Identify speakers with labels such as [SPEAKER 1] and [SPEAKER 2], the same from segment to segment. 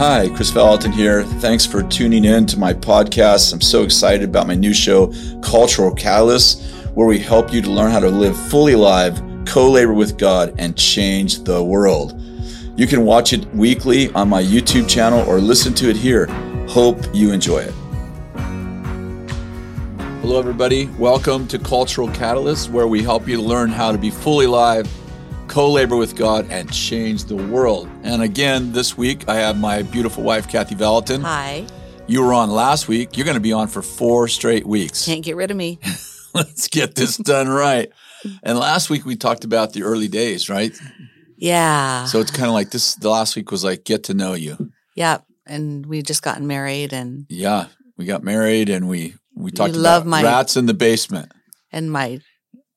[SPEAKER 1] Hi, Kris Vallotton here. Thanks for tuning in to my podcast. I'm so excited about my new show, Cultural Catalyst, where we help you to learn how to live fully alive, co labor with God, and change the world. You can watch it weekly on my YouTube channel or listen to it here. Hope you enjoy it. Hello, everybody. Welcome to Cultural Catalyst, where we help you learn how to be fully alive, co labor with God, and change the world. And again, this week, I have my beautiful wife, Kathy Vallotton.
[SPEAKER 2] Hi.
[SPEAKER 1] You were on last week. You're going to be on for four straight weeks.
[SPEAKER 2] Can't get rid of me.
[SPEAKER 1] Let's get this done right. And last week, we talked about the early days, right?
[SPEAKER 2] Yeah.
[SPEAKER 1] So it's kind of like this. The last week was like get to know you.
[SPEAKER 2] yeah. And we just gotten married and
[SPEAKER 1] Yeah, we got married and we we talked
[SPEAKER 2] love
[SPEAKER 1] about
[SPEAKER 2] my-
[SPEAKER 1] rats in the basement.
[SPEAKER 2] and my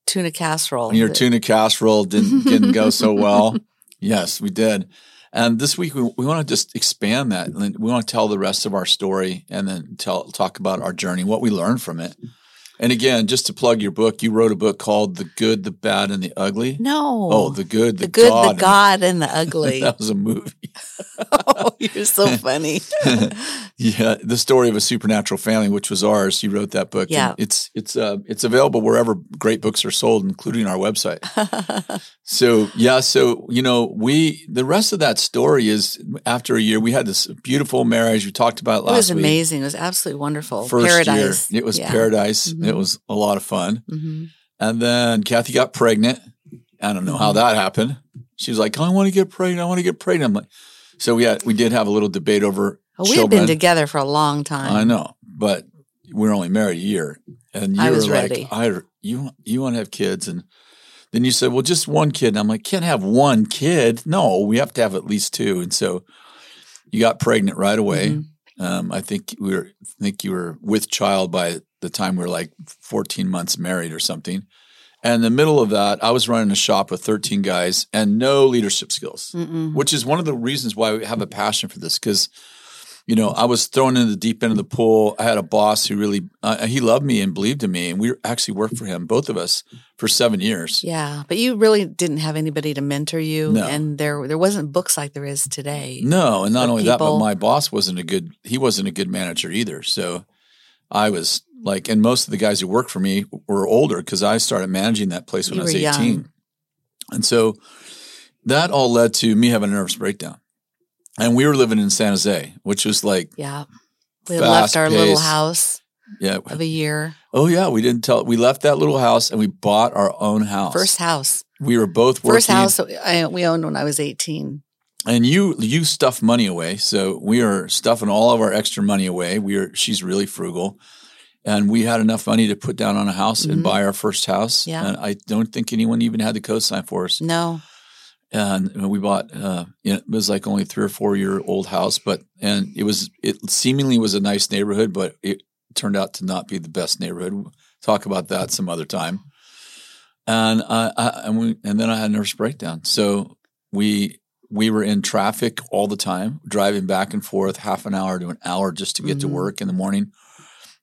[SPEAKER 2] tuna casserole.
[SPEAKER 1] And your tuna casserole didn't didn't go so well. Yes, we did. And this week we, we want to just expand that. We want to tell the rest of our story and then tell talk about our journey, what we learned from it. And again, just to plug your book, you wrote a book called "The Good, the Bad, and the Ugly."
[SPEAKER 2] No.
[SPEAKER 1] Oh, the good, the,
[SPEAKER 2] the good,
[SPEAKER 1] God,
[SPEAKER 2] the God, and the ugly.
[SPEAKER 1] that was a movie.
[SPEAKER 2] oh, you're so funny.
[SPEAKER 1] yeah, the story of a supernatural family, which was ours. You wrote that book.
[SPEAKER 2] Yeah.
[SPEAKER 1] it's it's uh, it's available wherever great books are sold, including our website. So yeah, so you know, we the rest of that story is after a year, we had this beautiful marriage. We talked about
[SPEAKER 2] it
[SPEAKER 1] last It
[SPEAKER 2] was
[SPEAKER 1] week.
[SPEAKER 2] amazing. It was absolutely wonderful.
[SPEAKER 1] First
[SPEAKER 2] Paradise.
[SPEAKER 1] year, it was
[SPEAKER 2] Yeah.
[SPEAKER 1] paradise. It
[SPEAKER 2] Mhm.
[SPEAKER 1] was a lot of fun.
[SPEAKER 2] hmm
[SPEAKER 1] And then Kathy got pregnant. I don't know how
[SPEAKER 2] Mm-hmm.
[SPEAKER 1] that happened. She was like, "I want to get pregnant. I want to get pregnant." I'm like, so we had we did have a little debate over
[SPEAKER 2] Well, we had been together for a long time.
[SPEAKER 1] I know, but we're only married a year, and you
[SPEAKER 2] I
[SPEAKER 1] were like,
[SPEAKER 2] ready.
[SPEAKER 1] "I you you want to have kids?" And then you said, "Well, just one kid." And I'm like, "Can't have one kid. No, we have to have at least two. And so you got pregnant right away.
[SPEAKER 2] Mhm.
[SPEAKER 1] Um, I think we were I think you were with child by the time we were like 14 months married or something. And in the middle of that, I was running a shop with 13 guys and no leadership skills
[SPEAKER 2] Mm-mm.
[SPEAKER 1] which is one of the reasons why we have a passion for this because you know i was thrown into the deep end of the pool i had a boss who really uh, he loved me and believed in me and we actually worked for him both of us for seven years
[SPEAKER 2] Yeah, but you really didn't have anybody to mentor you,
[SPEAKER 1] No.
[SPEAKER 2] and there there wasn't books like there is today.
[SPEAKER 1] no and not only that but my boss wasn't a good he wasn't a good manager either so i was like and most of the guys who worked for me were older because i started managing that place when
[SPEAKER 2] You
[SPEAKER 1] i was 18
[SPEAKER 2] young.
[SPEAKER 1] and so that all led to me having a nervous breakdown and we were living in san jose which was like
[SPEAKER 2] Yeah, we left our little house
[SPEAKER 1] yeah
[SPEAKER 2] of a year,
[SPEAKER 1] Oh yeah, we didn't tell. We left that little house and we bought our own house.
[SPEAKER 2] first house,
[SPEAKER 1] we were both working.
[SPEAKER 2] first house I, we owned when I was eighteen.
[SPEAKER 1] and you you stuff money away. So we are stuffing all of our extra money away. We are. She's really frugal, and we had enough money to put down on a house and
[SPEAKER 2] Mhm.
[SPEAKER 1] buy our first house.
[SPEAKER 2] Yeah.
[SPEAKER 1] and I don't think anyone even had the cosign for us.
[SPEAKER 2] No,
[SPEAKER 1] And we bought. Uh, it was like only three or four year old house, but and it was it seemingly was a nice neighborhood, but it turned out to not be the best neighborhood. We'll talk about that some other time. And I, I and we and then I had a nervous breakdown. So we we were in traffic all the time, driving back and forth half an hour to an hour just to get to
[SPEAKER 2] Mhm.
[SPEAKER 1] work in the morning.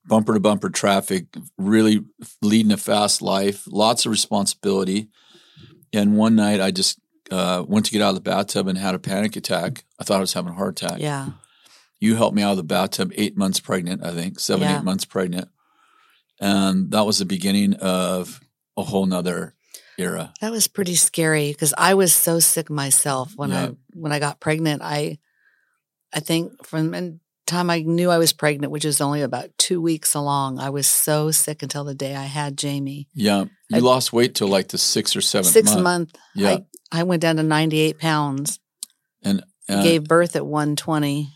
[SPEAKER 1] Bumper to bumper traffic, really leading a fast life, lots of responsibility. And one night I just uh, went to get out of the bathtub and had a panic attack. I thought I was having a heart attack.
[SPEAKER 2] yeah,
[SPEAKER 1] You helped me out of the bathtub, eight months pregnant, I think, seven,
[SPEAKER 2] Yeah.
[SPEAKER 1] eight months pregnant. And that was the beginning of a whole nother era.
[SPEAKER 2] that was pretty scary because I was so sick myself when
[SPEAKER 1] Yeah.
[SPEAKER 2] I when I got pregnant. I I think from the time I knew I was pregnant, which was only about two weeks along, I was so sick until the day I had Jamie.
[SPEAKER 1] Yeah. You
[SPEAKER 2] I-
[SPEAKER 1] lost weight till like the six or seven
[SPEAKER 2] Six
[SPEAKER 1] month.
[SPEAKER 2] month,
[SPEAKER 1] Yeah.
[SPEAKER 2] I, I went down to ninety eight pounds.
[SPEAKER 1] and uh,
[SPEAKER 2] gave birth at one twenty.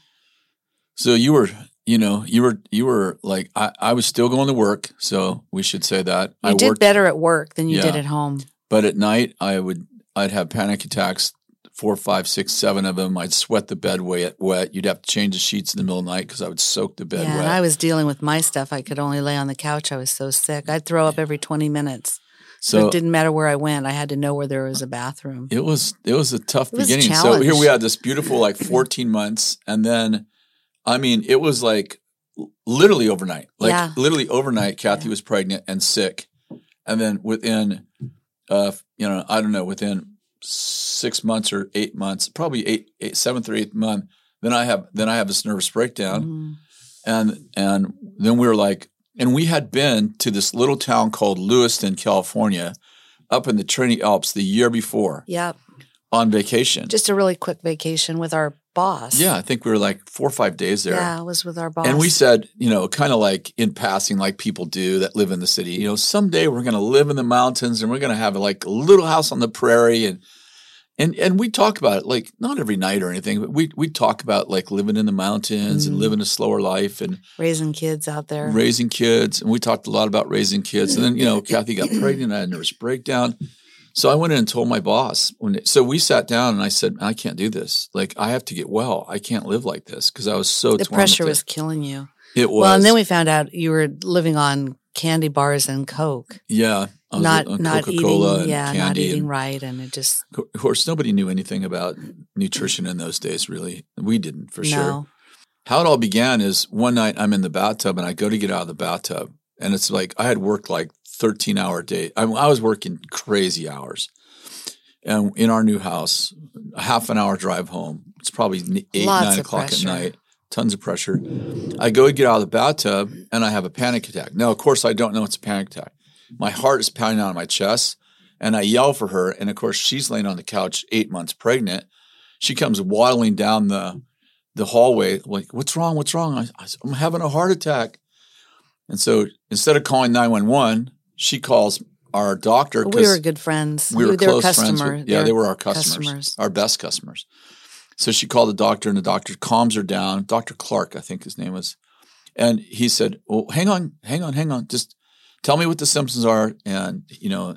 [SPEAKER 1] so you were, you know, you were, you were like, I, I was still going to work. So we should say that.
[SPEAKER 2] You
[SPEAKER 1] I
[SPEAKER 2] did
[SPEAKER 1] worked,
[SPEAKER 2] better at work than you did at home.
[SPEAKER 1] but at night I would, I'd have panic attacks, four, five, six, seven of them. I'd sweat the bed wet. wet. You'd have to change the sheets in the middle of the night because I would soak the bed
[SPEAKER 2] yeah,
[SPEAKER 1] wet.
[SPEAKER 2] and I was dealing with my stuff. I could only lay on the couch. I was so sick. I'd throw up every twenty minutes. So
[SPEAKER 1] so
[SPEAKER 2] it didn't matter where I went. I had to know where there was a bathroom.
[SPEAKER 1] It was it was a tough
[SPEAKER 2] was a
[SPEAKER 1] beginning. so here we had this beautiful like 14 months and then I mean it was like literally overnight. Like
[SPEAKER 2] Yeah.
[SPEAKER 1] literally overnight Kathy was pregnant and sick. And then within uh you know, I don't know, within 6 months or 8 months, probably eight, eight seventh or eighth month, Then I have then I have this nervous breakdown,
[SPEAKER 2] Mhm.
[SPEAKER 1] and and then we were like, and we had been to this little town called Lewiston, California, up in the Trinity Alps the year before
[SPEAKER 2] Yep.
[SPEAKER 1] on vacation.
[SPEAKER 2] Just a really quick vacation with our boss.
[SPEAKER 1] yeah, I think we were like four or five days there.
[SPEAKER 2] Yeah, it was with our boss.
[SPEAKER 1] And we said, you know, kind of like in passing, like people do that live in the city, you know, someday we're going to live in the mountains and we're going to have like a little house on the prairie. And, and, and we talk about it like not every night or anything, but we, we talk about like living in the mountains and
[SPEAKER 2] Mhm.
[SPEAKER 1] living a slower life and
[SPEAKER 2] raising kids out there.
[SPEAKER 1] raising kids. And we talked a lot about raising kids. And then, you know, Kathy got pregnant. I had a nervous breakdown. So I went in and told my boss. When so we sat down and I said, I can't do this. Like I have to get well. I can't live like this because I was so
[SPEAKER 2] the
[SPEAKER 1] tormented.
[SPEAKER 2] pressure was killing you.
[SPEAKER 1] It was.
[SPEAKER 2] Well, and then we found out you were living on candy bars and Coke,
[SPEAKER 1] Yeah, I was
[SPEAKER 2] not not
[SPEAKER 1] Coca-Cola
[SPEAKER 2] eating.
[SPEAKER 1] and
[SPEAKER 2] Yeah, not eating
[SPEAKER 1] and-
[SPEAKER 2] right, and it just
[SPEAKER 1] Of course, nobody knew anything about nutrition in those days. Really, we didn't for sure. How it all began is one night I'm in the bathtub and I go to get out of the bathtub, and it's like I had worked like 13 hour day. I, I was working crazy hours, and in our new house, a half an hour drive home. It's probably eight
[SPEAKER 2] Lots
[SPEAKER 1] nine o'clock
[SPEAKER 2] pressure.
[SPEAKER 1] at night. Tons of pressure. I go to get out of the bathtub and I have a panic attack. Now, of course, I don't know it's a panic attack. My heart is pounding out of my chest, and I yell for her. And of course, she's laying on the couch, eight months pregnant. She comes waddling down the the hallway, like, "What's wrong? What's wrong?" I, I said, "I'm having a heart attack." And so instead of calling nine one one, she calls our doctor
[SPEAKER 2] We were good friends.
[SPEAKER 1] we were close
[SPEAKER 2] customer.
[SPEAKER 1] friends. With, yeah, they were our customers,
[SPEAKER 2] customers.
[SPEAKER 1] our best customers. So she called the doctor, and the doctor calms her down. Doctor Clark, I think his name was, and he said, "Well, hang on, hang on, hang on. Just tell me what the symptoms are." And you know,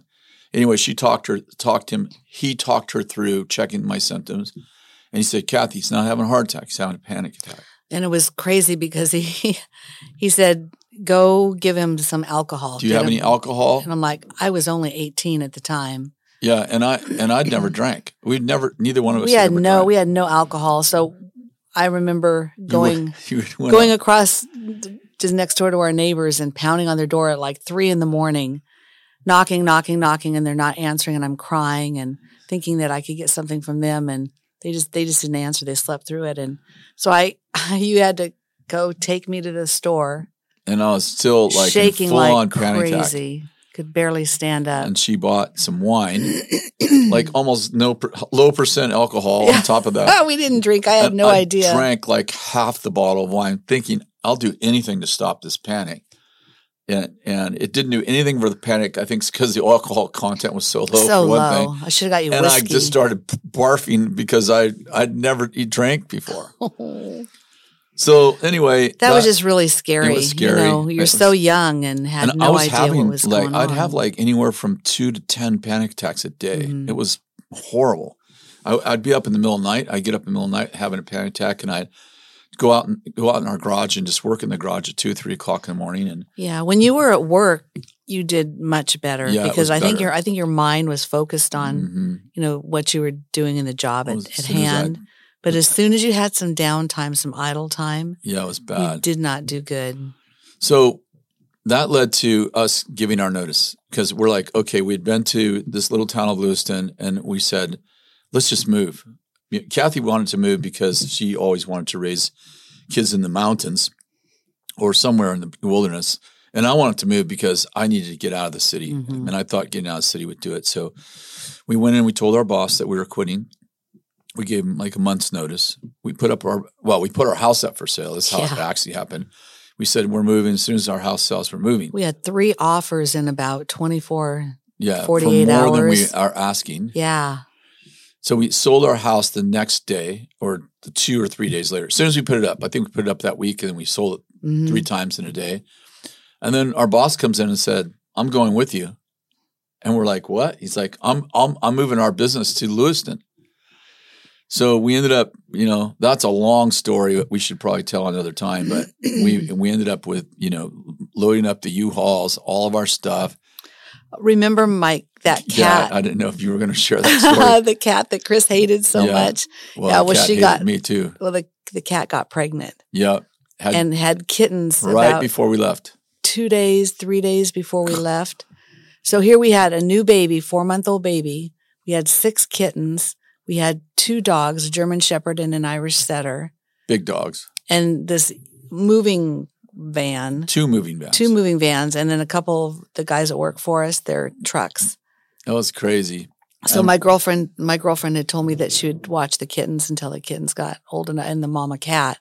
[SPEAKER 1] anyway, she talked her, talked him. He talked her through checking my symptoms, and he said, "Kathy, he's not having a heart attack. He's having a panic attack."
[SPEAKER 2] And it was crazy because he he said, "Go give him some alcohol."
[SPEAKER 1] Do you have any alcohol?
[SPEAKER 2] And I'm like, I was only 18 at the time.
[SPEAKER 1] Yeah, and I and I'd never drank. We'd never, neither one of us.
[SPEAKER 2] We had no
[SPEAKER 1] drank.
[SPEAKER 2] we had no alcohol. So I remember
[SPEAKER 1] You
[SPEAKER 2] going
[SPEAKER 1] went- you went
[SPEAKER 2] going
[SPEAKER 1] out.
[SPEAKER 2] across just next door to our neighbors and pounding on their door at like three in the morning, knocking, knocking, knocking, and they're not answering, and I'm crying and thinking that I could get something from them, and they just they just didn't answer. They slept through it, and so I you had to go take me to the store,
[SPEAKER 1] and I was still like
[SPEAKER 2] shaking
[SPEAKER 1] in full on
[SPEAKER 2] like
[SPEAKER 1] panic attack.
[SPEAKER 2] crazy, could barely stand up.
[SPEAKER 1] And she bought some wine, like almost no low percent alcohol
[SPEAKER 2] Yeah.
[SPEAKER 1] on top of that.
[SPEAKER 2] we didn't drink. I had no
[SPEAKER 1] I
[SPEAKER 2] idea.
[SPEAKER 1] Drank like half the bottle of wine, thinking I'll do anything to stop this panic. And and it didn't do anything for the panic. I think it's because the alcohol content was so low.
[SPEAKER 2] so
[SPEAKER 1] for one
[SPEAKER 2] low.
[SPEAKER 1] thing.
[SPEAKER 2] I should have got you
[SPEAKER 1] And I just started barfing because I I'd never eat drank before. So anyway,
[SPEAKER 2] That, was just really scary.
[SPEAKER 1] scary.
[SPEAKER 2] You know, you're
[SPEAKER 1] It
[SPEAKER 2] so young and had
[SPEAKER 1] and
[SPEAKER 2] no
[SPEAKER 1] I was
[SPEAKER 2] idea
[SPEAKER 1] having
[SPEAKER 2] what was
[SPEAKER 1] like
[SPEAKER 2] going
[SPEAKER 1] I'd
[SPEAKER 2] on.
[SPEAKER 1] have like anywhere from two to ten panic attacks a day.
[SPEAKER 2] Mhm.
[SPEAKER 1] It was horrible. I, I'd be up in the middle of the night. I'd get up in the middle of the night having a panic attack, and I'd go out and go out in our garage and just work in the garage at two, three o'clock in the morning. And
[SPEAKER 2] yeah, when you were at work, you did much better
[SPEAKER 1] Yeah, it
[SPEAKER 2] because
[SPEAKER 1] was
[SPEAKER 2] I think your I think your mind was focused on
[SPEAKER 1] Mhm.
[SPEAKER 2] you know what you were doing in the job
[SPEAKER 1] Well,
[SPEAKER 2] at, at hand. But as soon as you had some downtime, some idle time,
[SPEAKER 1] yeah, it was bad.
[SPEAKER 2] did not do good.
[SPEAKER 1] So that led to us giving our notice because we're like, okay, we'd been to this little town of Lewiston, and we said, let's just move. Kathy wanted to move because she always wanted to raise kids in the mountains or somewhere in the wilderness. And I wanted to move because I needed to get out of the city.
[SPEAKER 2] Mhm.
[SPEAKER 1] And I thought getting out of the city would do it. So we went in, we told our boss that we were quitting. We gave him like a month's notice. We put up our, well, we put our house up for sale. That's how it actually happened. We said, we're moving. As soon as our house sells, we're moving.
[SPEAKER 2] We had three offers in about 24.
[SPEAKER 1] Yeah.
[SPEAKER 2] 48
[SPEAKER 1] for more than we are asking.
[SPEAKER 2] Yeah.
[SPEAKER 1] So we sold our house the next day or the two or three days later. As soon as we put it up, I think we put it up that week and then we sold it
[SPEAKER 2] Mhm.
[SPEAKER 1] three times in a day. And then our boss comes in and said, I'm going with you. And we're like, what? He's like, I'm I'm I'm moving our business to Lewiston. So we ended up, you know, that's a long story we should probably tell another time. But we we ended up with, you know, loading up the U-Hauls, all of our stuff.
[SPEAKER 2] Remember Mike, that cat.
[SPEAKER 1] Yeah, I didn't know if you were going to share that story.
[SPEAKER 2] the cat that Chris hated so
[SPEAKER 1] Yeah.
[SPEAKER 2] much.
[SPEAKER 1] Well,
[SPEAKER 2] Yeah, well, she
[SPEAKER 1] hated
[SPEAKER 2] got-
[SPEAKER 1] me too.
[SPEAKER 2] Well, the, the cat got pregnant
[SPEAKER 1] Yeah. Had,
[SPEAKER 2] and had kittens
[SPEAKER 1] right before we left.
[SPEAKER 2] two days, three days before we left. So here we had a new baby, four month old baby. We had six kittens. We had two dogs, a German Shepherd and an Irish Setter.
[SPEAKER 1] big dogs,
[SPEAKER 2] and this moving van,
[SPEAKER 1] two moving vans.
[SPEAKER 2] two moving vans, and then a couple of the guys that work for us, their trucks.
[SPEAKER 1] That was crazy.
[SPEAKER 2] So
[SPEAKER 1] Um,
[SPEAKER 2] my girlfriend, my girlfriend had told me that she would watch the kittens until the kittens got old enough, and the mama cat.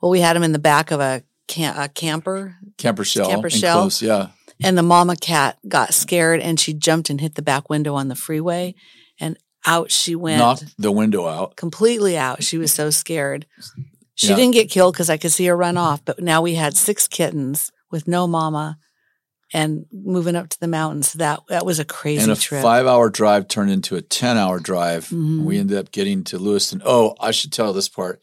[SPEAKER 2] Well, we had them in the back of a, cam- a camper,
[SPEAKER 1] Camper shell.
[SPEAKER 2] Camper shell.
[SPEAKER 1] Close, yeah.
[SPEAKER 2] and the mama cat got scared and she jumped and hit the back window on the freeway, out she went,
[SPEAKER 1] Knocked the window out.
[SPEAKER 2] completely out. She was so scared. She
[SPEAKER 1] Yeah.
[SPEAKER 2] didn't get killed because I could see her run off. But now we had six kittens with no mama, and moving up to the mountains. That that was a crazy
[SPEAKER 1] and a
[SPEAKER 2] trip.
[SPEAKER 1] five hour drive turned into a 10 hour drive.
[SPEAKER 2] Mhm.
[SPEAKER 1] We ended up getting to Lewiston. Oh, I should tell this part.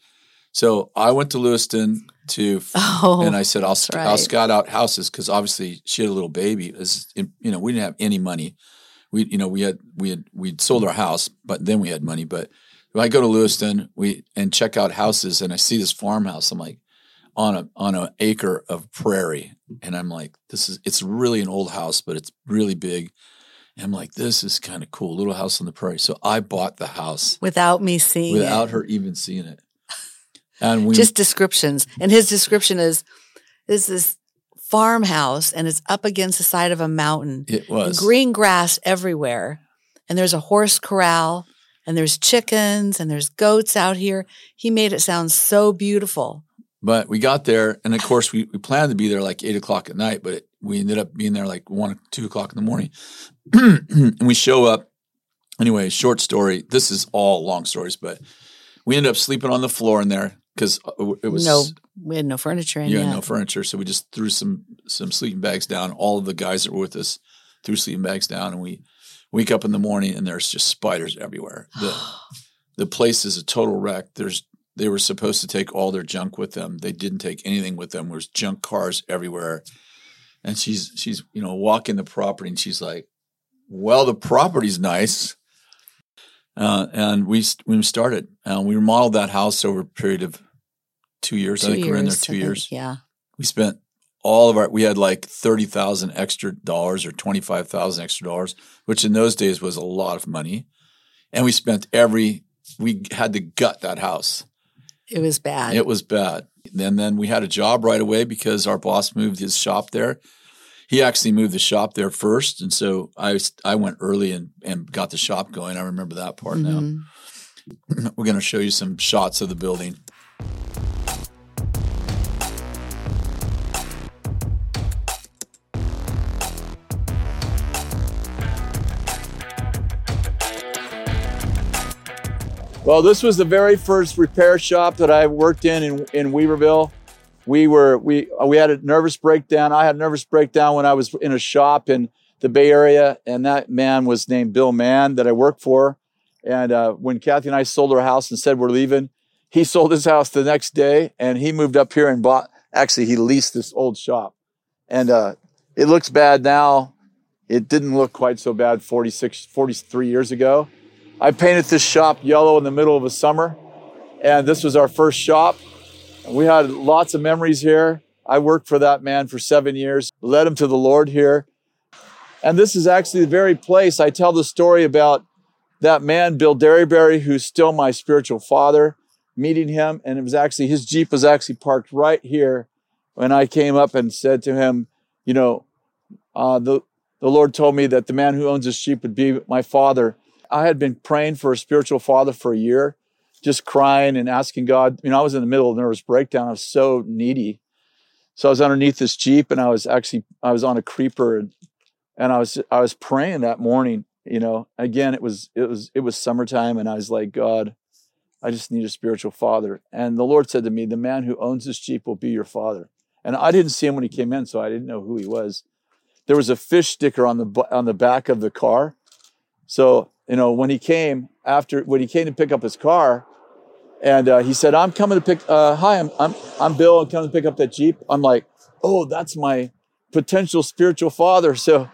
[SPEAKER 1] So I went to Lewiston to,
[SPEAKER 2] oh,
[SPEAKER 1] and I said, I'll,
[SPEAKER 2] that's
[SPEAKER 1] I'll scout out houses because obviously she had a little baby. It was, you know, we didn't have any money. We, you know, we had, we had, we'd sold our house, but then we had money. But I go to Lewiston, we, and check out houses and I see this farmhouse. I'm like, on a, on an acre of prairie. And I'm like, this is, it's really an old house, but it's really big. And I'm like, this is kind of cool. Little house on the prairie. So I bought the house
[SPEAKER 2] without me seeing
[SPEAKER 1] without
[SPEAKER 2] it.
[SPEAKER 1] her even seeing it. And we
[SPEAKER 2] just descriptions. And his description is this is farmhouse and it's up against the side of a mountain.
[SPEAKER 1] it was
[SPEAKER 2] green grass everywhere. And there's a horse corral and there's chickens and there's goats out here. He made it sound so beautiful.
[SPEAKER 1] But we got there, and of course, we, we planned to be there like eight o'clock at night, but we ended up being there like one, two o'clock in the morning. and we show up. Anyway, short story. This is all long stories, but we ended up sleeping on the floor in there because it was
[SPEAKER 2] no, we had no furniture in
[SPEAKER 1] yeah,
[SPEAKER 2] yet.
[SPEAKER 1] no furniture. So we just threw some some sleeping bags down. All of the guys that were with us threw sleeping bags down, and we wake up in the morning and there's just spiders everywhere. The the place is a total wreck. There's they were supposed to take all their junk with them. They didn't take anything with them. There's junk cars everywhere. And she's she's you know walking the property and she's like, "Well, the property's nice." Uh, and we we started. Uh, we remodeled that house over a period of two years. I
[SPEAKER 2] Two
[SPEAKER 1] think we're in there two
[SPEAKER 2] I think.
[SPEAKER 1] years.
[SPEAKER 2] Yeah.
[SPEAKER 1] We spent all of our. We had like thirty thousand extra dollars or twenty five thousand extra dollars, which in those days was a lot of money. And we spent every. We had to gut that house.
[SPEAKER 2] It was bad.
[SPEAKER 1] It was bad. And then we had a job right away because our boss moved his shop there. He actually moved the shop there first, and so I I went early and and got the shop going. I remember that part now.
[SPEAKER 2] Mhm.
[SPEAKER 1] We're going to show you some shots of the building. Well, this was the very first repair shop that I worked in in, in Weaverville. We were we we had a nervous breakdown. I had a nervous breakdown when I was in a shop in the Bay Area, and that man was named Bill Mann that I worked for. And uh, when Kathy and I sold our house and said we're leaving, he sold his house the next day, and he moved up here and bought. Actually, he leased this old shop, and uh, it looks bad now. It didn't look quite so bad 46, 43 years ago. I painted this shop yellow in the middle of a summer, and this was our first shop. We had lots of memories here. I worked for that man for seven years, led him to the Lord here. And this is actually the very place I tell the story about that man, Bill Derryberry, who's still my spiritual father, meeting him. And it was actually, his Jeep was actually parked right here when I came up and said to him, you know, uh, the, the Lord told me that the man who owns this Jeep would be my father. I had been praying for a spiritual father for a year, just crying and asking God. You know, I was in the middle of a nervous breakdown. I was so needy. So I was underneath this Jeep and I was actually, I was on a creeper and, and I was, I was praying that morning, you know, again, it was, it was, it was summertime and I was like, God, I just need a spiritual father. And the Lord said to me, the man who owns this Jeep will be your father. And I didn't see him when he came in, so I didn't know who he was. There was a fish sticker on the, on the back of the car. So, you know, when he came after, when he came to pick up his car, and uh, he said, "I'm coming to pick. Uh, hi, I'm I'm I'm Bill. I'm coming to pick up that Jeep." I'm like, "Oh, that's my potential spiritual father." So,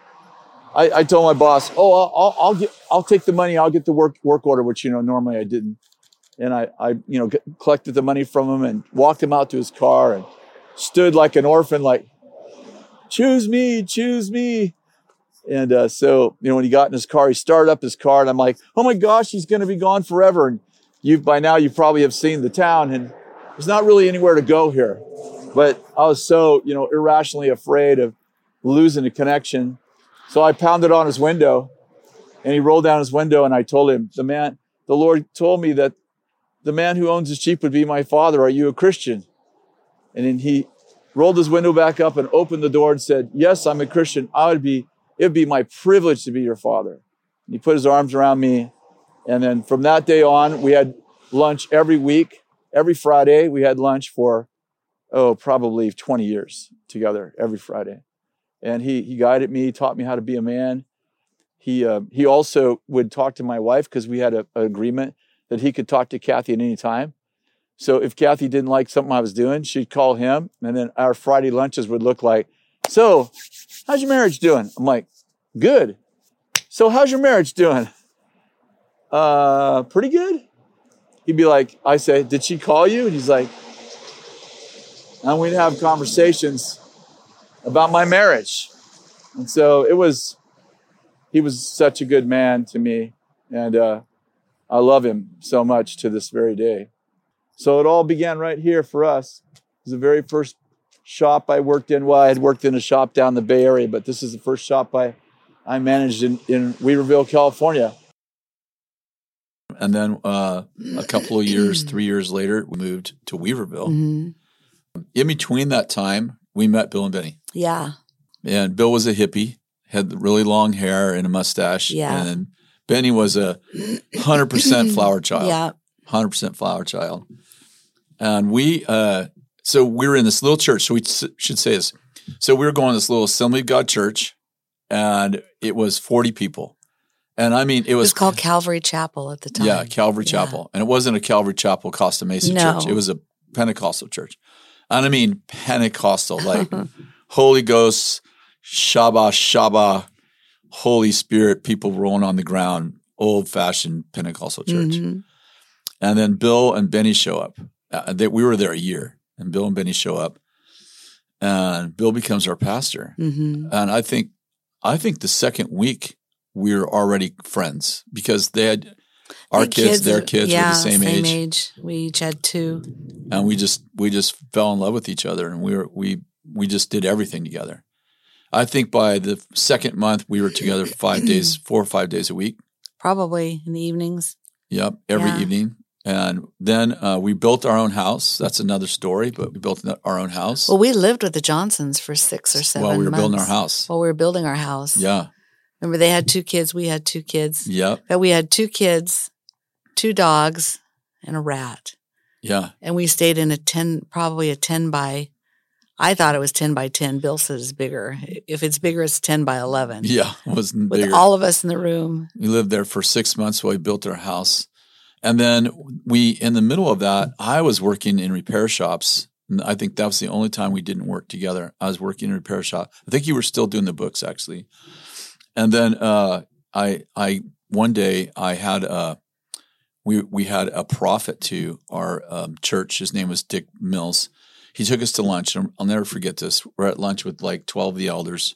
[SPEAKER 1] I, I told my boss, "Oh, I'll, I'll I'll get I'll take the money. I'll get the work work order," which you know normally I didn't. And I I you know collected the money from him and walked him out to his car and stood like an orphan, like, "Choose me, choose me." And uh, so, you know, when he got in his car, he started up his car, and I'm like, "Oh my gosh, he's going to be gone forever." And you, by now, you probably have seen the town. And
[SPEAKER 3] there's not really anywhere to go here. But I was so, you know, irrationally afraid of losing a connection. So I pounded on his window and he rolled down his window and I told him, the man, the Lord told me that the man who owns the sheep would be my father. Are you a Christian? And then he rolled his window back up and opened the door and said, Yes, I'm a Christian. I would be, it would be my privilege to be your father. He put his arms around me. And then from that day on, we had lunch every week. Every Friday, we had lunch for, oh, probably 20 years together every Friday. And he, he guided me, taught me how to be a man. He, uh, he also would talk to my wife because we had an agreement that he could talk to Kathy at any time. So if Kathy didn't like something I was doing, she'd call him, and then our Friday lunches would look like, "So, how's your marriage doing?" I'm like, "Good." So how's your marriage doing? Uh, pretty good. He'd be like, I say, "Did she call you?" And he's like, and we'd have conversations about my marriage. And so it was, he was such a good man to me, and uh, I love him so much to this very day. So it all began right here for us. It was the very first shop I worked in. Well, I had worked in a shop down the Bay Area, but this is the first shop I, I managed in, in Weaverville, California.
[SPEAKER 1] And then uh, a couple of years, three years later, we moved to Weaverville.
[SPEAKER 2] Mm-hmm.
[SPEAKER 1] In between that time, we met Bill and Beni.
[SPEAKER 2] Yeah.
[SPEAKER 1] And Bill was a hippie, had really long hair and a mustache.
[SPEAKER 2] Yeah.
[SPEAKER 1] And Beni was a 100% flower child.
[SPEAKER 2] Yeah.
[SPEAKER 1] 100% flower child. And we, uh, so we were in this little church. So we should say this. So we were going to this little Assembly of God church, and it was 40 people. And I mean, it
[SPEAKER 2] It
[SPEAKER 1] was,
[SPEAKER 2] was called Calvary Chapel at the time.
[SPEAKER 1] yeah, Calvary
[SPEAKER 2] Yeah.
[SPEAKER 1] Chapel. And it wasn't a Calvary Chapel Costa Mesa
[SPEAKER 2] No.
[SPEAKER 1] church. It was a Pentecostal church. And I mean Pentecostal, like Holy Ghost, Shabbat, Shabbat, Holy Spirit, people rolling on the ground, old fashioned Pentecostal church.
[SPEAKER 2] Mhm.
[SPEAKER 1] And then Bill and Beni show up. Uh, they, we were there a year, and Bill and Beni show up, and Bill becomes our pastor.
[SPEAKER 2] Mhm.
[SPEAKER 1] And I think, I think the second week we were already friends because they had our
[SPEAKER 2] The
[SPEAKER 1] kids, their kids
[SPEAKER 2] yeah,
[SPEAKER 1] were the same, age,
[SPEAKER 2] We each had two.
[SPEAKER 1] and we just we just fell in love with each other, and we were we we just did everything together. I think by the second month we were together five days, four or five days a week.
[SPEAKER 2] Probably in the evenings.
[SPEAKER 1] Yep, every
[SPEAKER 2] Yeah.
[SPEAKER 1] evening. And then uh, we built our own house. That's another story, but we built our own house
[SPEAKER 2] Well, we lived with the Johnsons for six or seven
[SPEAKER 1] while we were building our house.
[SPEAKER 2] While we were building our house.
[SPEAKER 1] Yeah,
[SPEAKER 2] Remember, they had two kids. We had two kids.
[SPEAKER 1] yep,
[SPEAKER 2] But we had two kids, two dogs, and a rat.
[SPEAKER 1] yeah,
[SPEAKER 2] And we stayed in a 10, probably a 10 by, I thought it was 10 by 10. Bill said it's bigger. If it's bigger, it's 10 by 11.
[SPEAKER 1] yeah. It was
[SPEAKER 2] With
[SPEAKER 1] bigger.
[SPEAKER 2] all of us in the room.
[SPEAKER 1] we lived there for six months while we built our house, and then we, in the middle of that, I was working in repair shops. And I think that was the only time we didn't work together. I was working in repair shop. I think you were still doing the books actually. And then uh, I, I one day I had a, we we had a prophet to our um, church. His name was Dick Mills. He took us to lunch. and I'll never forget this. We're at lunch with like twelve of the elders,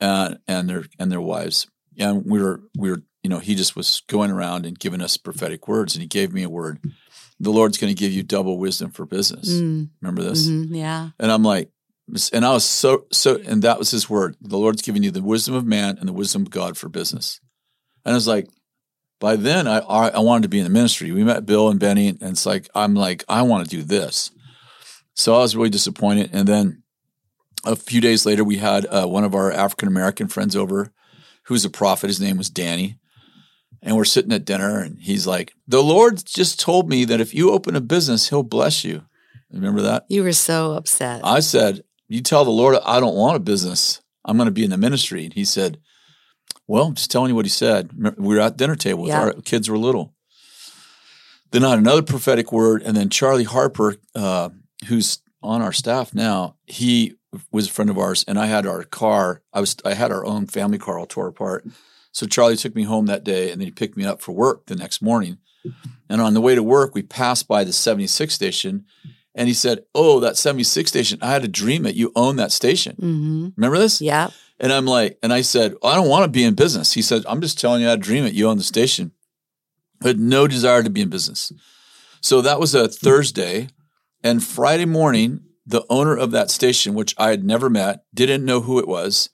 [SPEAKER 1] and and their and their wives. And we were we were you know he just was going around and giving us prophetic words. And he gave me a word. The Lord's going to give you double wisdom for business.
[SPEAKER 2] Mm,
[SPEAKER 1] Remember this?
[SPEAKER 2] mhm, yeah.
[SPEAKER 1] And I'm like, and I was so so, and that was his word. The Lord's giving you the wisdom of man and the wisdom of God for business. And I was like, by then I I I wanted to be in the ministry. We met Bill and Beni, and it's like I'm like I want to do this. So I was really disappointed. And then a few days later, we had uh, one of our African American friends over, who's a prophet. His name was Danny. And we're sitting at dinner, and he's like, "The Lord just told me that if you open a business, He'll bless you." Remember that?
[SPEAKER 2] You were so upset.
[SPEAKER 1] I said, You tell the Lord I don't want a business. I'm going to be in the ministry. And he said, Well, I'm just telling you what he said. We were at dinner table with
[SPEAKER 2] Yeah.
[SPEAKER 1] our kids were little. Then I had another prophetic word. And then Charlie Harper, uh, who's on our staff now, he was a friend of ours. And I had our car, I was I had our own family car all tore apart. So Charlie took me home that day and then he picked me up for work the next morning. And on the way to work, we passed by the 76 station and he said, Oh, that 76 station, I had a dream that you own that station.
[SPEAKER 2] hmm
[SPEAKER 1] Remember this?
[SPEAKER 2] Yeah.
[SPEAKER 1] And I'm like, and I said, I don't want to be in business. He said, I'm just telling you I had a dream that you own the station. I had no desire to be in business. So that was a Thursday. And Friday morning, the owner of that station, which I had never met, didn't know who it was.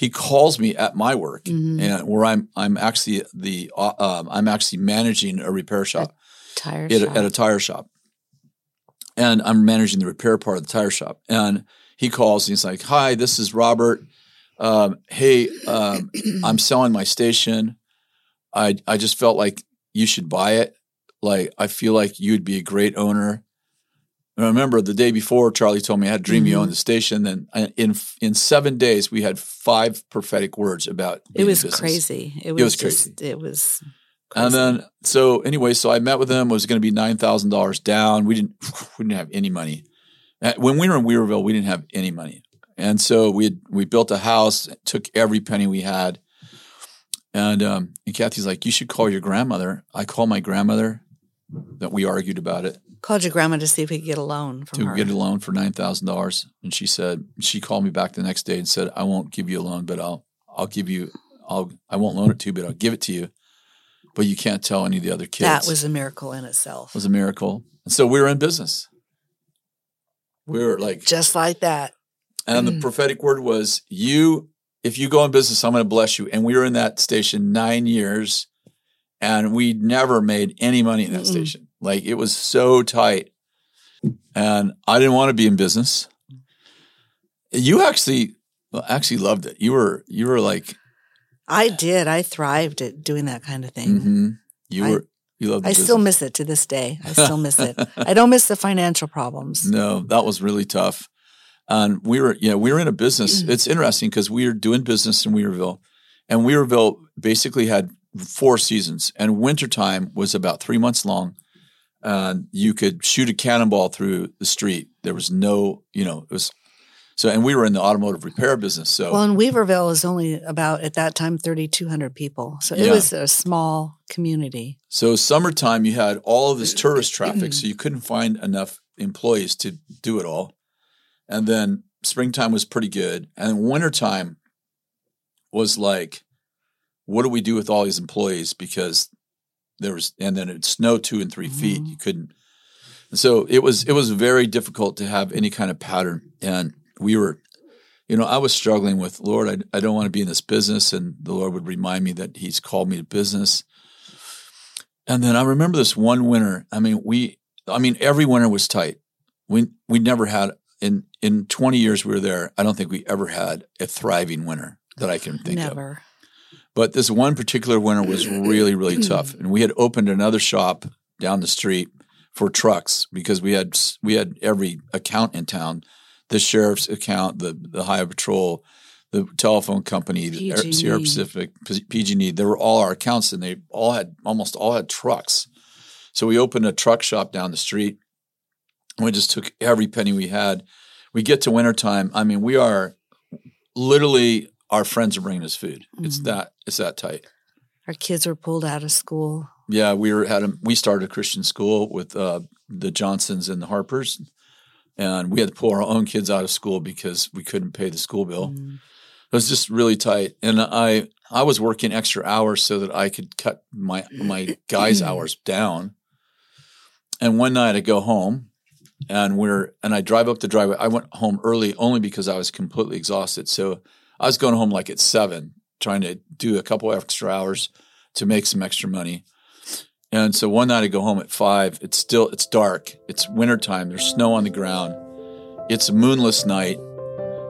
[SPEAKER 1] He calls me at my work,
[SPEAKER 2] Mhm.
[SPEAKER 1] and where I'm I'm actually the uh, um, I'm actually managing a repair shop
[SPEAKER 2] Tire
[SPEAKER 1] at,
[SPEAKER 2] shop.
[SPEAKER 1] a, at a tire shop, and I'm managing the repair part of the tire shop. And he calls and he's like, "Hi, this is Robert. Um, hey, um, I'm selling my station. I I just felt like you should buy it. Like I feel like you'd be a great owner." And I remember the day before, Charlie told me I had a dream you
[SPEAKER 2] Mhm.
[SPEAKER 1] own the station. Then in in seven days, we had five prophetic words about.
[SPEAKER 2] it was crazy. It was,
[SPEAKER 1] was
[SPEAKER 2] just, it was
[SPEAKER 1] And then so anyway, so I met with them. It was going to be nine thousand dollars down. We didn't we didn't have any money. When we were in Weaverville, we didn't have any money, and so we had, we built a house, took every penny we had, and um, and Kathy's like, you should call your grandmother. I called my grandmother. That we argued about it
[SPEAKER 2] called your grandma to see if we could get a loan from
[SPEAKER 1] to
[SPEAKER 2] her.
[SPEAKER 1] get a loan for nine thousand dollars, and she said she called me back the next day and said, I won't give you a loan, but I'll I'll give you I'll I won't loan it to you, but I'll give it to you, but you can't tell any of the other kids.
[SPEAKER 2] that was a miracle in itself.
[SPEAKER 1] It was a miracle. And so we were in business. We were like,
[SPEAKER 2] Just like that.
[SPEAKER 1] and the
[SPEAKER 2] Mm.
[SPEAKER 1] prophetic word was, "You, if you go in business, I'm going to bless you." And we were in that station nine years, and we never made any money in that
[SPEAKER 2] Mm-mm.
[SPEAKER 1] station. Like it was so tight, and I didn't want to be in business. You actually, well, actually loved it. You were, you were like,
[SPEAKER 2] I did. I thrived at doing that kind of thing.
[SPEAKER 1] mhm. you
[SPEAKER 2] I-
[SPEAKER 1] were, you loved.
[SPEAKER 2] I still miss it to this day. I still miss it. I don't miss the financial problems.
[SPEAKER 1] No, that was really tough. And we were, yeah, we were in a business. It's interesting because we were doing business in Weaverville, and Weaverville basically had four seasons, and wintertime was about three months long. And you could shoot a cannonball through the street. There was no, you know, it was so. And we were in the automotive repair business, so
[SPEAKER 2] Well, in Weaverville was only about at that time thirty two hundred people, so it
[SPEAKER 1] Yeah.
[SPEAKER 2] was a small community.
[SPEAKER 1] So summertime, you had all of this tourist traffic, so you couldn't find enough employees to do it all. And then springtime was pretty good, and wintertime was like, what do we do with all these employees? Because there was, and then it snowed two and 3 feet. You mm. couldn't. And so it was it was very difficult to have any kind of pattern, and we were. You know, I was struggling with Lord. I, I don't want to be in this business, and the Lord would remind me that He's called me to business. And then I remember this one winter. I mean, we, I mean, every winter was tight. We we never had in in twenty years we were there. I don't think we ever had a thriving winter that I can think of. But this one particular winter was really really tough, and we had opened another shop down the street for trucks because we had we had every account in town, the sheriff's account, the the highway patrol, the telephone company,
[SPEAKER 2] PG&E.
[SPEAKER 1] Sierra Pacific, PG&E. They were all our accounts, and they all had almost all had trucks. So we opened a truck shop down the street. and We just took every penny we had. We get to wintertime. I mean, we are literally our friends are bringing us food. It's
[SPEAKER 2] Mhm.
[SPEAKER 1] that it's that tight.
[SPEAKER 2] Our kids were pulled out of school.
[SPEAKER 1] Yeah, we were had a, we started a Christian school with uh, the Johnsons and the Harpers, and we had to pull our own kids out of school because we couldn't pay the school bill.
[SPEAKER 2] Mm.
[SPEAKER 1] It was just really tight, and I I was working extra hours so that I could cut my my guys' hours down. And one night I go home, and we're and I drive up the driveway. I went home early only because I was completely exhausted. So I was going home like at seven, trying to do a couple extra hours to make some extra money. And so one night I go home at five. It's still it's dark. It's wintertime. There's snow on the ground. It's a moonless night,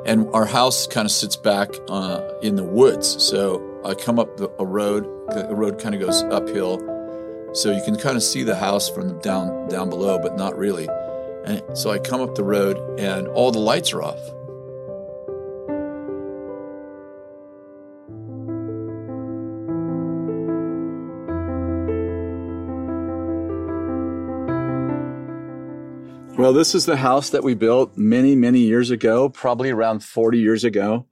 [SPEAKER 1] and our house kind of sits back uh, in the woods. So I come up the, a road. The road kind of goes uphill, so you can kind of see the house from down down below, but not really. And so I come up the road, and all the lights are off. Well, this is the house that we built many, many years ago, probably around 40 years ago.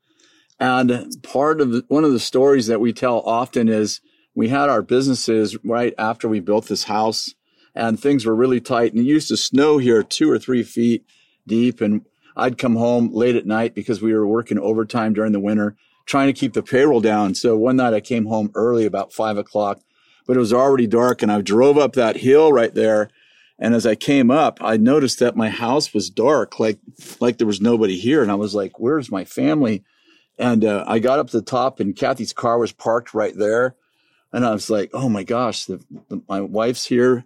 [SPEAKER 1] And part of the, one of the stories that we tell often is we had our businesses right after we built this house and things were really tight and it used to snow here two or three feet deep. And I'd come home late at night because we were working overtime during the winter, trying to keep the payroll down. So one night I came home early about five o'clock, but it was already dark and I drove up that hill right there And as I came up, I noticed that my house was dark, like like there was nobody here. And I was like, "Where's my family?" And uh, I got up to the top, and Kathy's car was parked right there. And I was like, "Oh my gosh, the, the, my wife's here,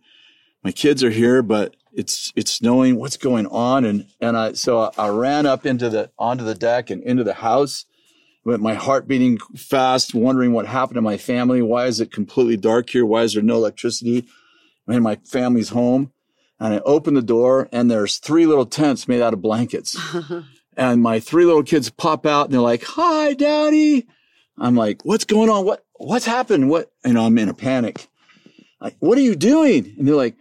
[SPEAKER 1] my kids are here, but it's it's snowing. What's going on?" And and I so I, I ran up into the onto the deck and into the house with my heart beating fast, wondering what happened to my family. Why is it completely dark here? Why is there no electricity? And my family's home. And I open the door and there's three little tents made out of blankets. and my three little kids pop out and they're like, Hi, daddy. I'm like, what's going on? What, what's happened? What, you know, I'm in a panic. Like, what are you doing? And they're like,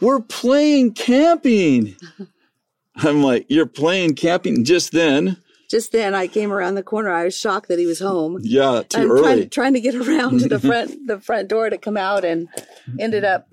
[SPEAKER 1] we're playing camping. I'm like, you're playing camping just then.
[SPEAKER 2] Just then I came around the corner. I was shocked that he was home.
[SPEAKER 1] Yeah, too
[SPEAKER 2] I'm
[SPEAKER 1] early.
[SPEAKER 2] Trying, trying to get around to the front, the front door to come out and ended up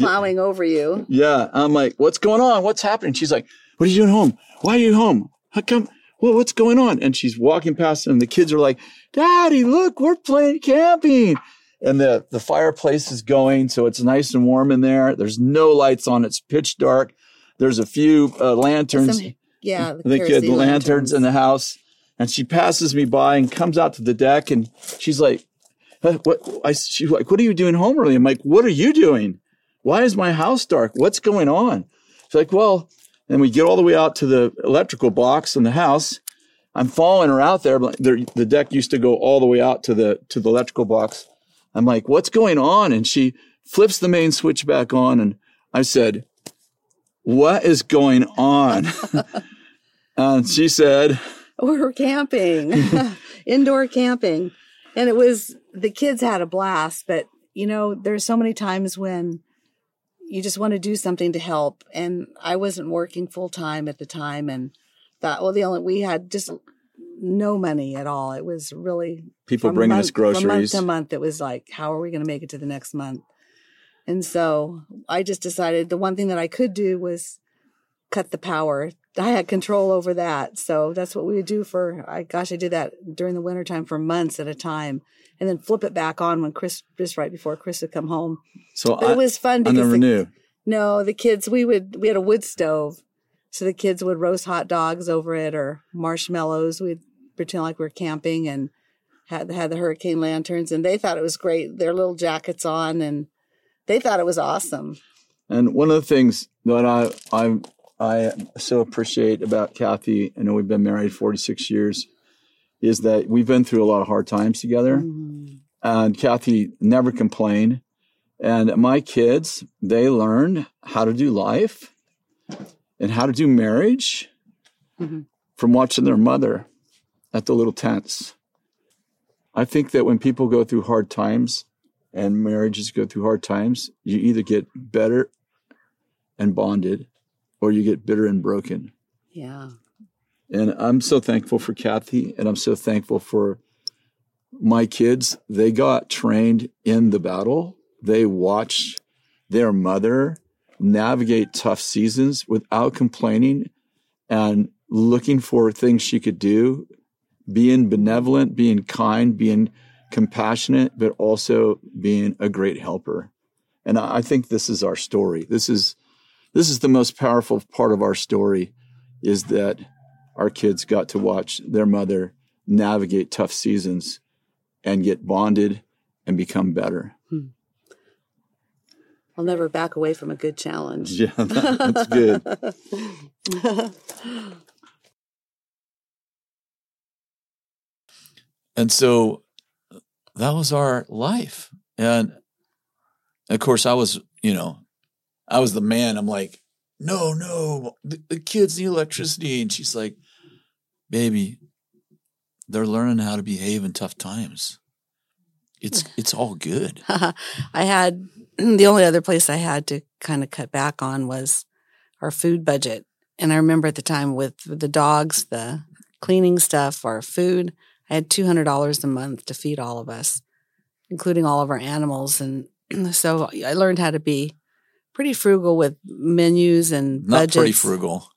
[SPEAKER 2] plowing over you.
[SPEAKER 1] Yeah. I'm like, what's going on? What's happening? She's like, what are you doing home? Why are you home? How come? Well, what's going on? And she's walking past and the kids are like, Daddy, look, we're playing camping. And the, the fireplace is going. So it's nice and warm in there. There's no lights on. It's pitch dark. There's a few uh, lanterns.
[SPEAKER 2] Some- yeah,
[SPEAKER 1] the kid
[SPEAKER 2] kerosene
[SPEAKER 1] lanterns in the house. And she passes me by and comes out to the deck and she's like, what? I, she's like, what are you doing home early? I'm like, what are you doing? Why is my house dark? What's going on? She's like, well, and we get all the way out to the electrical box in the house. I'm following her out there, but the deck used to go all the way out to the to the electrical box. I'm like, what's going on? And she flips the main switch back on, and I said, what is going on? and she said,
[SPEAKER 2] We were camping, indoor camping. And it was, the kids had a blast, but you know, there's so many times when you just want to do something to help. And I wasn't working full time at the time and thought, well, the only, we had just no money at all. It was really
[SPEAKER 1] people bringing
[SPEAKER 2] month,
[SPEAKER 1] us groceries.
[SPEAKER 2] From month to month, it was like, how are we going to make it to the next month? And so I just decided the one thing that I could do was cut the power. I had control over that. So that's what we would do for, I gosh, I did that during the wintertime for months at a time and then flip it back on when Chris, just right before Chris would come home.
[SPEAKER 1] so I,
[SPEAKER 2] it was fun
[SPEAKER 1] I
[SPEAKER 2] because
[SPEAKER 1] never
[SPEAKER 2] the,
[SPEAKER 1] knew.
[SPEAKER 2] no, the kids, we would, we had a wood stove. So the kids would roast hot dogs over it or marshmallows. We'd pretend like we are camping and had, had the hurricane lanterns and they thought it was great. Their little jackets on and they thought it was awesome.
[SPEAKER 1] And one of the things that I I I so appreciate about Kathy, I know we've been married 46 years, is that we've been through a lot of hard times together.
[SPEAKER 2] Mm-hmm.
[SPEAKER 1] And Kathy never complained. And my kids, they learned how to do life and how to do marriage
[SPEAKER 2] Mhm.
[SPEAKER 1] from watching their mother at the little tents. I think that when people go through hard times and marriages go through hard times, you either get better and bonded or you get bitter and broken.
[SPEAKER 2] Yeah.
[SPEAKER 1] And I'm so thankful for Kathy and I'm so thankful for my kids. They got trained in the battle. They watched their mother navigate tough seasons without complaining and looking for things she could do, being benevolent, being kind, being compassionate, but also being a great helper. And I think this is our story. This is this is the most powerful part of our story is that our kids got to watch their mother navigate tough seasons and get bonded and become better. Hmm.
[SPEAKER 2] I'll never back away from a good challenge.
[SPEAKER 1] Yeah, that's good.
[SPEAKER 4] And so that was our life. And of course, I was, you know, I was the man. I'm like, no, no, the, the kids need electricity. And she's like, baby, they're learning how to behave in tough times. It's it's all good.
[SPEAKER 2] I had the only other place I had to kind of cut back on was our food budget. And I remember at the time with the dogs, the cleaning stuff, our food, I had $200 a month to feed all of us, including all of our animals. And so I learned how to be pretty frugal with menus and
[SPEAKER 4] Not
[SPEAKER 2] budgets.
[SPEAKER 4] pretty frugal.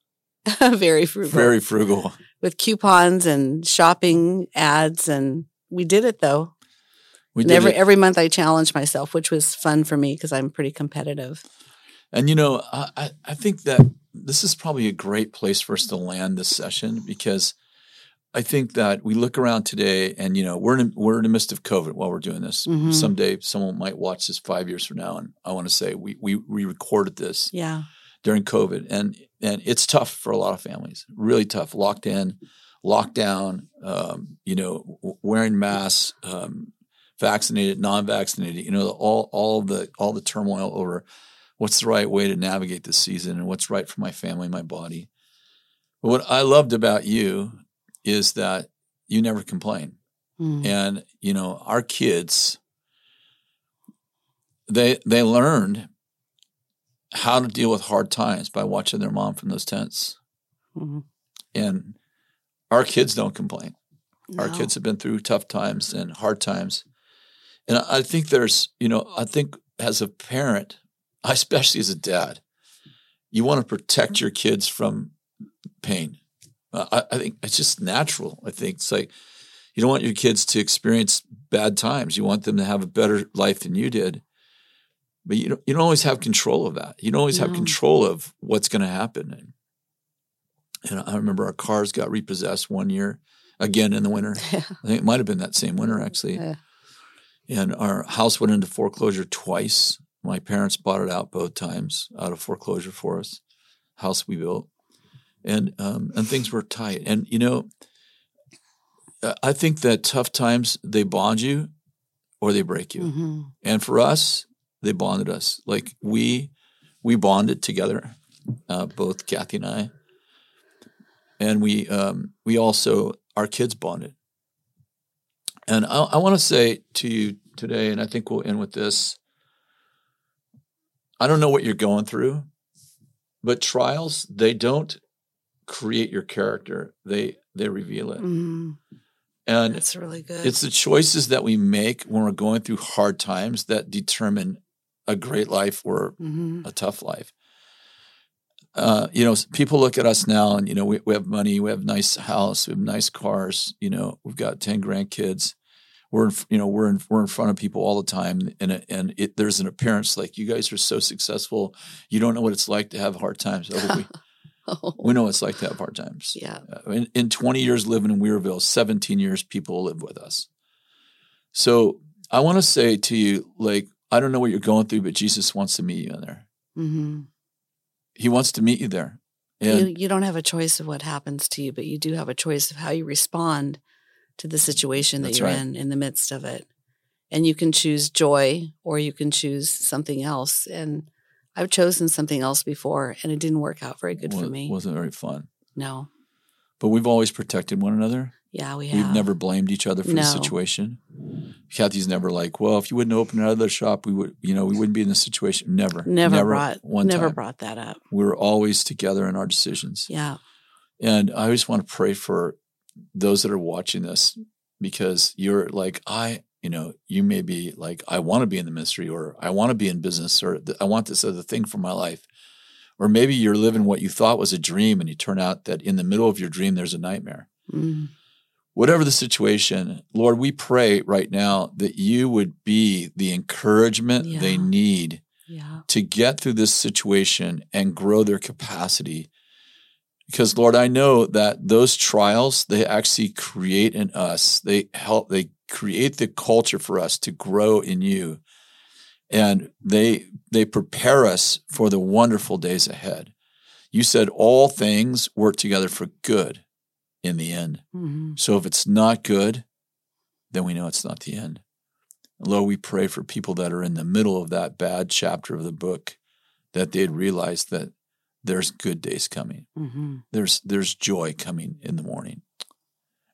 [SPEAKER 2] very frugal.
[SPEAKER 4] Very frugal.
[SPEAKER 2] with coupons and shopping ads. And we did it though.
[SPEAKER 4] We
[SPEAKER 2] And
[SPEAKER 4] did
[SPEAKER 2] every
[SPEAKER 4] it.
[SPEAKER 2] every month I challenged myself, which was fun for me because I'm pretty competitive.
[SPEAKER 1] And you know, I, I- I think that this is probably a great place for us to land this session because I think that we look around today and you know we're in we're in the midst of COVID while we're doing this.
[SPEAKER 2] Mhm.
[SPEAKER 1] Someday someone might watch this five years from now, and I want to say we we we recorded this
[SPEAKER 2] Yeah.
[SPEAKER 1] during COVID, and and it's tough for a lot of families, really tough, locked in, locked down, um, you know, wearing masks, um, vaccinated, non-vaccinated, you know, all all the all the turmoil over what's the right way to navigate this season and what's right for my family, my body. But what I loved about you is that you never complain,
[SPEAKER 2] Mm.
[SPEAKER 1] and you know, our kids they they learned how to deal with hard times by watching their mom from those tents.
[SPEAKER 2] Mhm.
[SPEAKER 1] And our kids don't complain. Our kids have been through tough times and hard times. And I I think there's, you know, I think as a parent, especially as a dad, you want to protect your kids from pain. Uh, I, I think it's just natural. I think it's like you don't want your kids to experience bad times. You want them to have a better life than you did. But you don't, you don't always have control of that. You don't always have control of what's going to happen. And, and I remember our cars got repossessed one year, again in the winter.
[SPEAKER 2] Yeah.
[SPEAKER 1] I think it might have been that same winter actually.
[SPEAKER 2] Yeah.
[SPEAKER 1] And our house went into foreclosure twice. My parents bought it out both times out of foreclosure for us. House we built, and um, and things were tight. And you know, I think that tough times they bond you, or they break you.
[SPEAKER 2] Mhm.
[SPEAKER 1] And for us, they bonded us. Like we we bonded together, uh, both Kathy and I. And we um, we also our kids bonded. And I, I want to say to you today, and I think we'll end with this. I don't know what you're going through, but trials they don't create your character; they they reveal it.
[SPEAKER 2] Mhm.
[SPEAKER 1] And
[SPEAKER 2] it's really good.
[SPEAKER 1] it's the choices that we make when we're going through hard times that determine a great life or
[SPEAKER 2] Mhm.
[SPEAKER 1] a tough life. Uh, you know, people look at us now and, you know, we, we have money, we have nice house, we have nice cars, you know, we've got 10 grandkids. We're, in, you know, we're in, we're in front of people all the time. And, it- and it, there's an appearance like you guys are so successful. You don't know what it's like to have hard times. Oh, we,
[SPEAKER 2] Oh,
[SPEAKER 1] we know it's like to have hard times.
[SPEAKER 2] yeah.
[SPEAKER 1] Uh, In, in 20 years living in Weaverville, 17 years people live with us. So I want to say to you, like, I don't know what you're going through, but Jesus wants to meet you in there.
[SPEAKER 2] hmm
[SPEAKER 1] He wants to meet you there.
[SPEAKER 2] You,
[SPEAKER 1] And
[SPEAKER 2] you don't have a choice of what happens to you, but you do have a choice of how you respond to the situation that you're
[SPEAKER 1] right.
[SPEAKER 2] in in the midst of it. And you can choose joy or you can choose something else. And I've chosen something else before and it didn't work out very good for
[SPEAKER 1] wa-
[SPEAKER 2] me.
[SPEAKER 1] wasn't very fun.
[SPEAKER 2] no.
[SPEAKER 1] But we've always protected one another.
[SPEAKER 2] Yeah, we have.
[SPEAKER 1] We've never blamed each other for the situation. Kathy's never like, well, if you wouldn't open another shop, we would, you know, we wouldn't be in this situation. Never,
[SPEAKER 2] never, brought
[SPEAKER 1] one
[SPEAKER 2] never
[SPEAKER 1] time.
[SPEAKER 2] brought that up.
[SPEAKER 1] We were always together in our decisions.
[SPEAKER 2] Yeah.
[SPEAKER 1] And I just want to pray for those that are watching this because you're like, I, you know, you may be like, I want to be in the ministry or I want to be in business or I want this other thing for my life. Or maybe you're living what you thought was a dream and you turn out that in the middle of your dream, there's a nightmare.
[SPEAKER 2] Mm.
[SPEAKER 1] Whatever the situation, Lord, we pray right now that you would be the encouragement they need
[SPEAKER 2] Yeah.
[SPEAKER 1] to get through this situation and grow their capacity. Because Lord, I know that those trials, they actually create in us, they help, they create the culture for us to grow in you. And they they prepare us for the wonderful days ahead. You said all things work together for good in the end.
[SPEAKER 2] hmm
[SPEAKER 1] So if it's not good, then we know it's not the end. Lord, we pray for people that are in the middle of that bad chapter of the book that they'd realize that there's good days coming.
[SPEAKER 2] hmm
[SPEAKER 1] There's there's joy coming in the morning.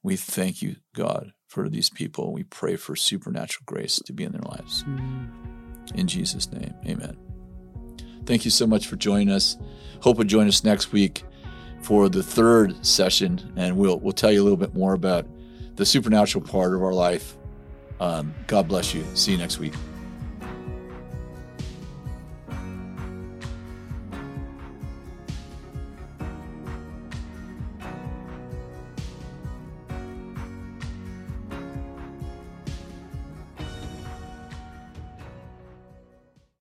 [SPEAKER 1] We thank you, God, for these people. We pray for supernatural grace to be in their lives. In Jesus' name, amen. Thank you so much for joining us. Hope you'll join us next week for the third session, and we'll we'll tell you a little bit more about the supernatural part of our life. Um, God bless you. See you next week.